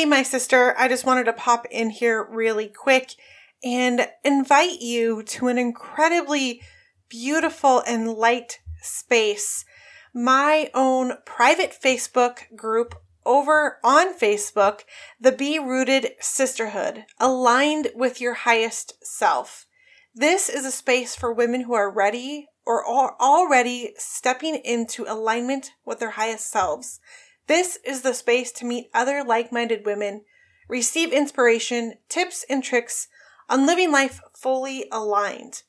Hey, my sister, I just wanted to pop in here really quick and invite you to an incredibly beautiful and light space. My own private Facebook group over on Facebook, the Be Rooted Sisterhood, aligned with your highest self. This is a space for women who are ready or are already stepping into alignment with their highest selves. This is the space to meet other like minded women, receive inspiration, tips, and tricks on living life fully aligned.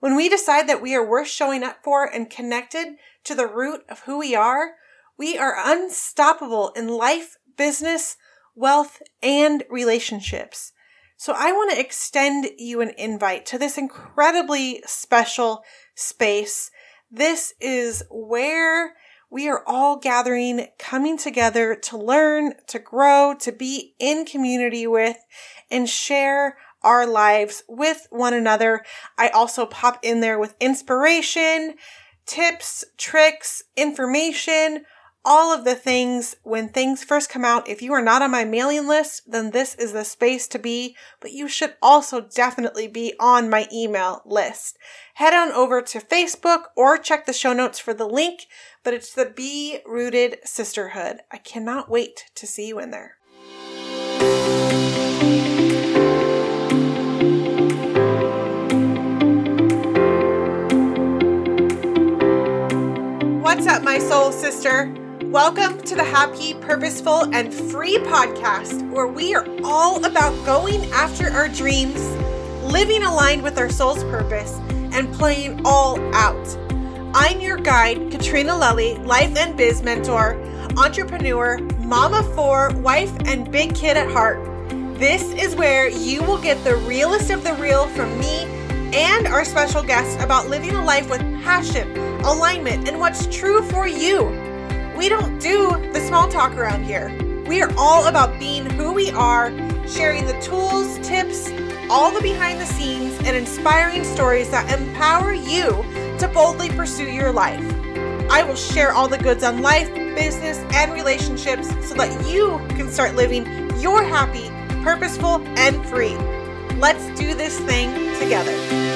When we decide that we are worth showing up for and connected to the root of who we are, we are unstoppable in life, business, wealth, and relationships. So I want to extend you an invite to this incredibly special space. This is where we are all gathering, coming together to learn, to grow, to be in community with, and share our lives with one another. I also pop in there with inspiration, tips, tricks, information, all of the things when things first come out. If you are not on my mailing list, then this is the space to be, but you should also definitely be on my email list. Head on over to Facebook or check the show notes for the link, but it's the Be Rooted Sisterhood. I cannot wait to see you in there. What's up, my soul sister? Welcome to the Happy, Purposeful, and Free podcast, where we are all about going after our dreams, living aligned with our soul's purpose, and playing all out. I'm your guide, Katrina Lelli, life and biz mentor, entrepreneur, mama four, wife, and big kid at heart. This is where you will get the realest of the real from me and our special guests about living a life with passion, alignment, and what's true for you. We don't do the small talk around here. We are all about being who we are, sharing the tools, tips, all the behind the scenes, and inspiring stories that empower you to boldly pursue your life. I will share all the goods on life, business, and relationships so that you can start living your happy, purposeful, and free. Let's do this thing together.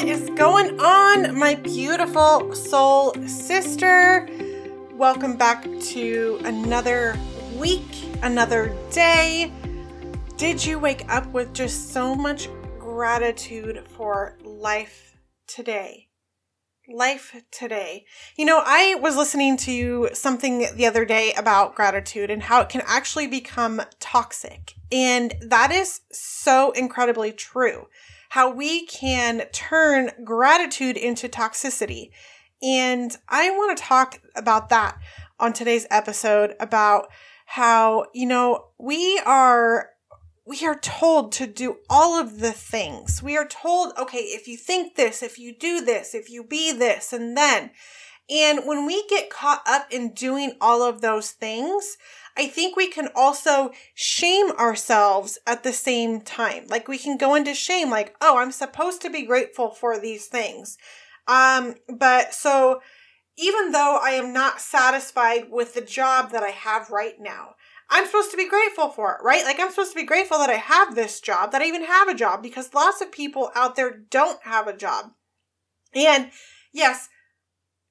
Going on, my beautiful soul sister? Welcome back to another week, another day. Did you wake up with just so much gratitude for life today? Life today. You know, I was listening to something the other day about gratitude and how it can actually become toxic. And that is so incredibly true how we can turn gratitude into toxicity. And I want to talk about that on today's episode about how, you know, we are we are told to do all of the things. We are told, okay, if you think this, if you do this, if you be this, and then. And when we get caught up in doing all of those things, I think we can also shame ourselves at the same time. Like we can go into shame, like, oh, I'm supposed to be grateful for these things. Um, but so even though I am not satisfied with the job that I have right now, I'm supposed to be grateful for it, right? Like I'm supposed to be grateful that I have this job, that I even have a job because lots of people out there don't have a job. And yes,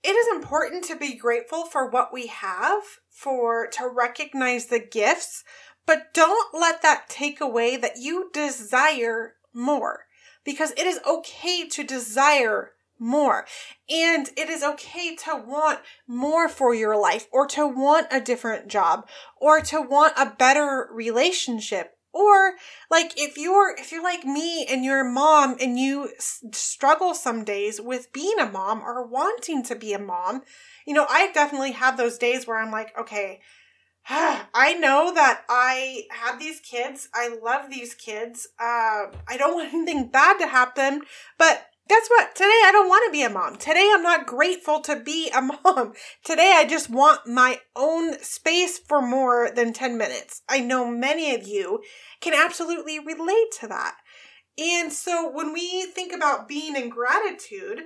it is important to be grateful for what we have, for to recognize the gifts, but don't let that take away that you desire more because it is okay to desire more. And it is okay to want more for your life or to want a different job or to want a better relationship or like if you're if you're like me and you're a mom and you s- struggle some days with being a mom or wanting to be a mom, you know, I definitely have those days where I'm like, okay, I know that I have these kids. I love these kids. Uh, I don't want anything bad to happen, but guess what? Today I don't want to be a mom. Today I'm not grateful to be a mom. Today I just want my own space for more than 10 minutes. I know many of you can absolutely relate to that. And so when we think about being in gratitude,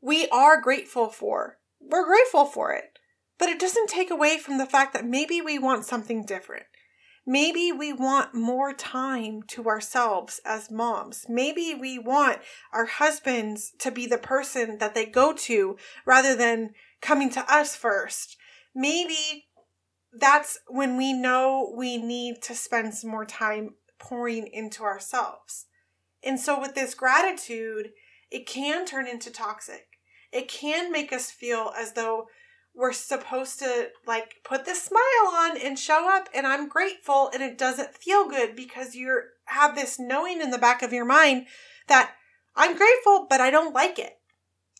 we are grateful for. We're grateful for it. But it doesn't take away from the fact that maybe we want something different. Maybe we want more time to ourselves as moms. Maybe we want our husbands to be the person that they go to rather than coming to us first. Maybe that's when we know we need to spend some more time pouring into ourselves. And so, with this gratitude, it can turn into toxic. It can make us feel as though we're supposed to like put this smile on and show up and I'm grateful and it doesn't feel good because you have this knowing in the back of your mind that I'm grateful but I don't like it.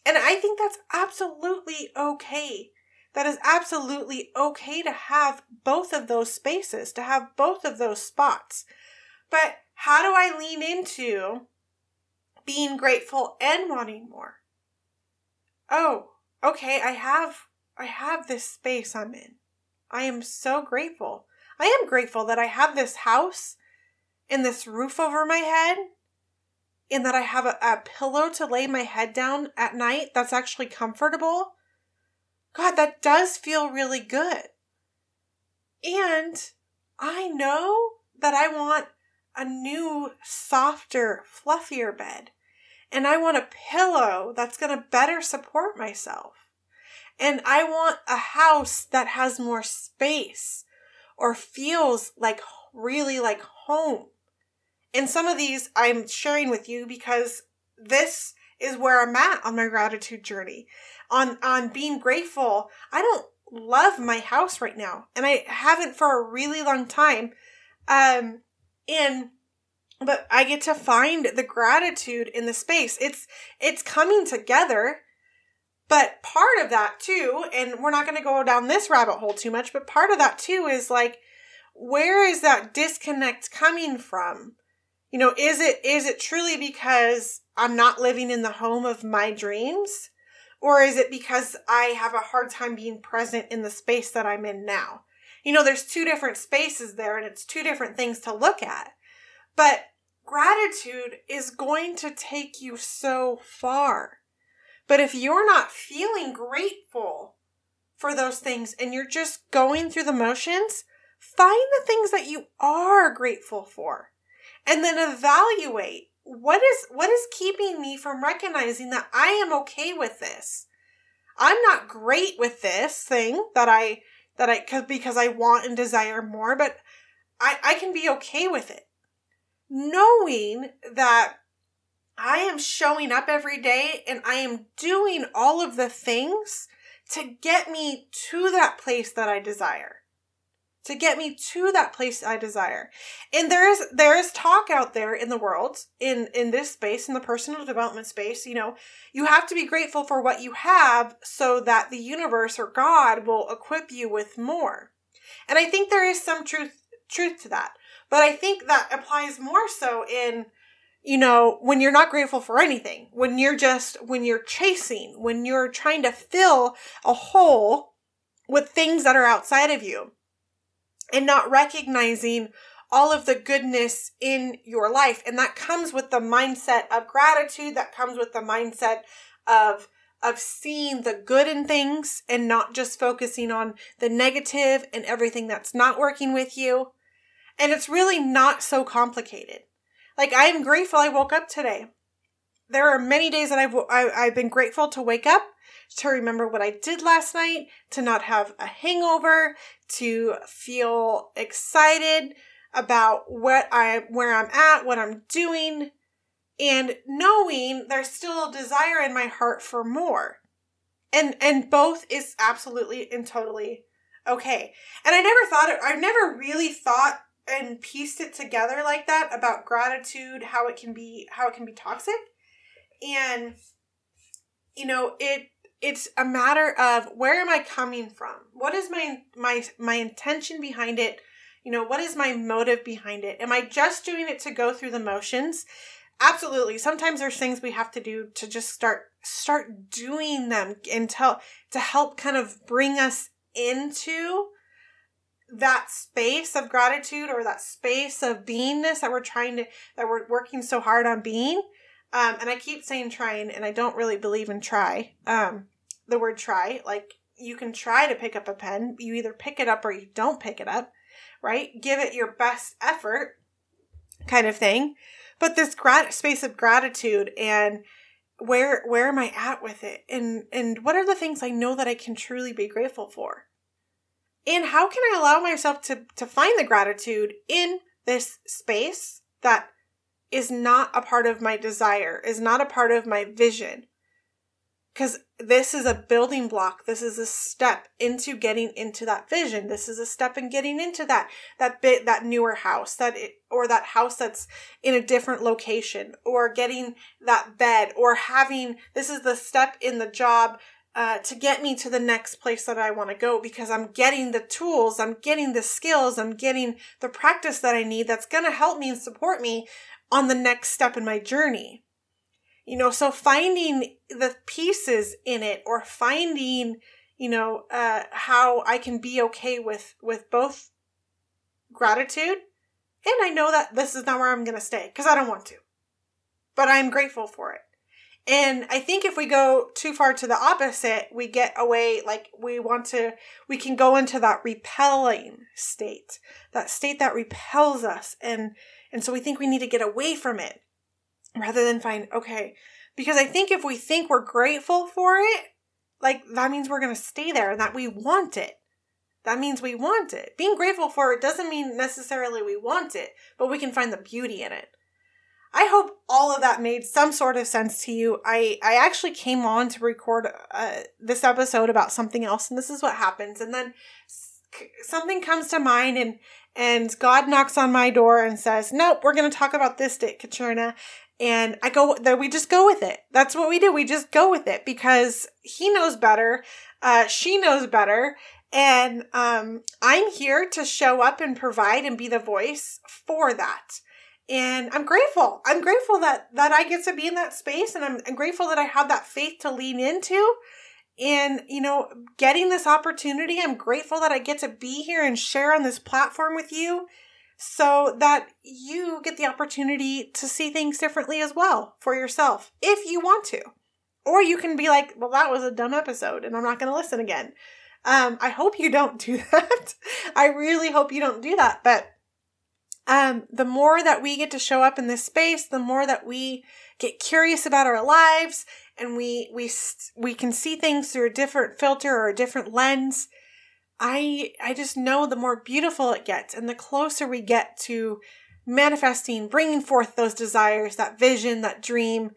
And I think that's absolutely okay. That is absolutely okay to have both of those spaces, to have both of those spots. But how do I lean into being grateful and wanting more? Oh, okay, I have I have this space I'm in. I am so grateful. I am grateful that I have this house and this roof over my head and that I have a, a pillow to lay my head down at night that's actually comfortable. God, that does feel really good. And I know that I want a new, softer, fluffier bed. And I want a pillow that's going to better support myself. And I want a house that has more space or feels like really like home. And some of these I'm sharing with you because this is where I'm at on my gratitude journey. On on being grateful. I don't love my house right now and I haven't for a really long time. Um and but I get to find the gratitude in the space. It's it's coming together but part of that too, and we're not going to go down this rabbit hole too much, but part of that too is like, where is that disconnect coming from? You know, is it is it truly because I'm not living in the home of my dreams? Or is it because I have a hard time being present in the space that I'm in now? You know, there's two different spaces there and it's two different things to look at. But gratitude is going to take you so far. But if you're not feeling grateful for those things and you're just going through the motions, find the things that you are grateful for and then evaluate what is what is keeping me from recognizing that I am okay with this. I'm not great with this thing that I that I cause, because I want and desire more, but I, I can be okay with it. Knowing that I am showing up every day and I am doing all of the things to get me to that place that I desire. To get me to that place I desire. And there is there is talk out there in the world, in in this space, in the personal development space, you know, you have to be grateful for what you have so that the universe or God will equip you with more. And I think there is some truth truth to that. But I think that applies more so in you know, when you're not grateful for anything, when you're just, when you're chasing, when you're trying to fill a hole with things that are outside of you and not recognizing all of the goodness in your life. And that comes with the mindset of gratitude, that comes with the mindset of of seeing the good in things and not just focusing on the negative and everything that's not working with you. And it's really not so complicated. Like I'm grateful I woke up today. There are many days that I've I, i have been grateful to wake up, to remember what I did last night, to not have a hangover, to feel excited about what I where I'm at, what I'm doing, and knowing there's still a desire in my heart for more. And and both is absolutely and totally okay. And I never thought I never really thought and pieced it together like that about gratitude, how it can be how it can be toxic. And you know, it it's a matter of where am I coming from? What is my my my intention behind it? You know, what is my motive behind it? Am I just doing it to go through the motions? Absolutely. Sometimes there's things we have to do to just start start doing them until to help kind of bring us into that space of gratitude or that space of beingness that we're trying to that we're working so hard on being Um, and I keep saying trying, and I don't really believe in try. Um, the word try, like you can try to pick up a pen. You either pick it up or you don't pick it up, right? Give it your best effort, kind of thing. But this grat- space of gratitude and where where am I at with it? And and what are the things I know that I can truly be grateful for? And how can I allow myself to to find the gratitude in this space that is not a part of my desire, is not a part of my vision? Because this is a building block. This is a step into getting into that vision. This is a step in getting into that that bit that newer house that it, or that house that's in a different location or getting that bed or having this is the step in the job uh, to get me to the next place that I want to go because I'm getting the tools, I'm getting the skills, I'm getting the practice that I need that's going to help me and support me on the next step in my journey. You know, so finding the pieces in it or finding, you know, uh, how I can be okay with, with both gratitude and I know that this is not where I'm going to stay because I don't want to, but I'm grateful for it. And I think if we go too far to the opposite, we get away, like we want to, we can go into that repelling state, that state that repels us. And, and so we think we need to get away from it rather than find, okay, because I think if we think we're grateful for it, like that means we're going to stay there and that we want it. That means we want it. Being grateful for it doesn't mean necessarily we want it, but we can find the beauty in it. I hope all of that made some sort of sense to you. I, I actually came on to record uh, this episode about something else, and this is what happens. And then something comes to mind, and and God knocks on my door and says, "Nope, we're going to talk about this, Dick Katrina." And I go, that we just go with it. That's what we do. We just go with it because he knows better. Uh, she knows better. And um, I'm here to show up and provide and be the voice for that. And I'm grateful. I'm grateful that that I get to be in that space, and I'm, I'm grateful that I have that faith to lean into. And you know, getting this opportunity, I'm grateful that I get to be here and share on this platform with you so that you get the opportunity to see things differently as well for yourself if you want to. Or you can be like, well, that was a dumb episode and I'm not going to listen again. Um, I hope you don't do that. I really hope you don't do that. But um, the more that we get to show up in this space, the more that we get curious about our lives and we, we, we can see things through a different filter or a different lens. I, I just know the more beautiful it gets and the closer we get to manifesting, bringing forth those desires, that vision, that dream,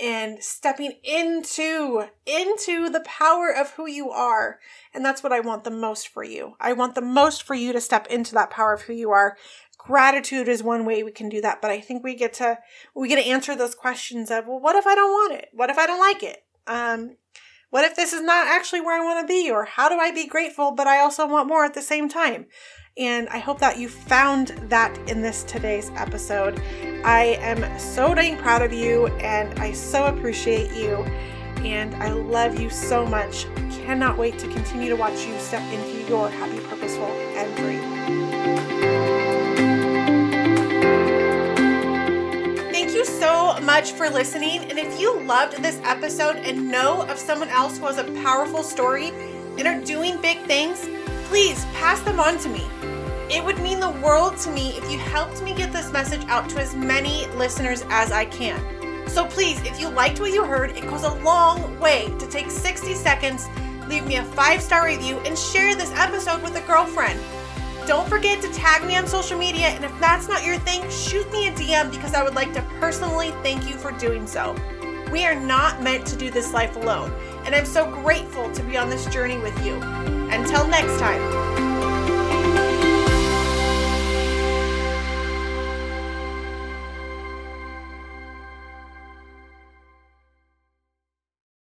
and stepping into into the power of who you are and that's what i want the most for you i want the most for you to step into that power of who you are gratitude is one way we can do that but i think we get to we get to answer those questions of well what if i don't want it what if i don't like it um what if this is not actually where i want to be or how do i be grateful but i also want more at the same time and I hope that you found that in this today's episode. I am so dang proud of you and I so appreciate you. And I love you so much. Cannot wait to continue to watch you step into your happy, purposeful, much for listening. And if you loved this episode and know of someone else who has a powerful story and are doing big things, please pass them on to me. It would mean the world to me if you helped me get this message out to as many listeners as I can. So please, if you liked what you heard, it goes a long way to take 60 seconds, leave me a five star review, and share this episode with a girlfriend. Don't forget to tag me on social media, and if that's not your thing, shoot me a DM because I would like to personally thank you for doing so. We are not meant to do this life alone, and I'm so grateful to be on this journey with you. Until next time.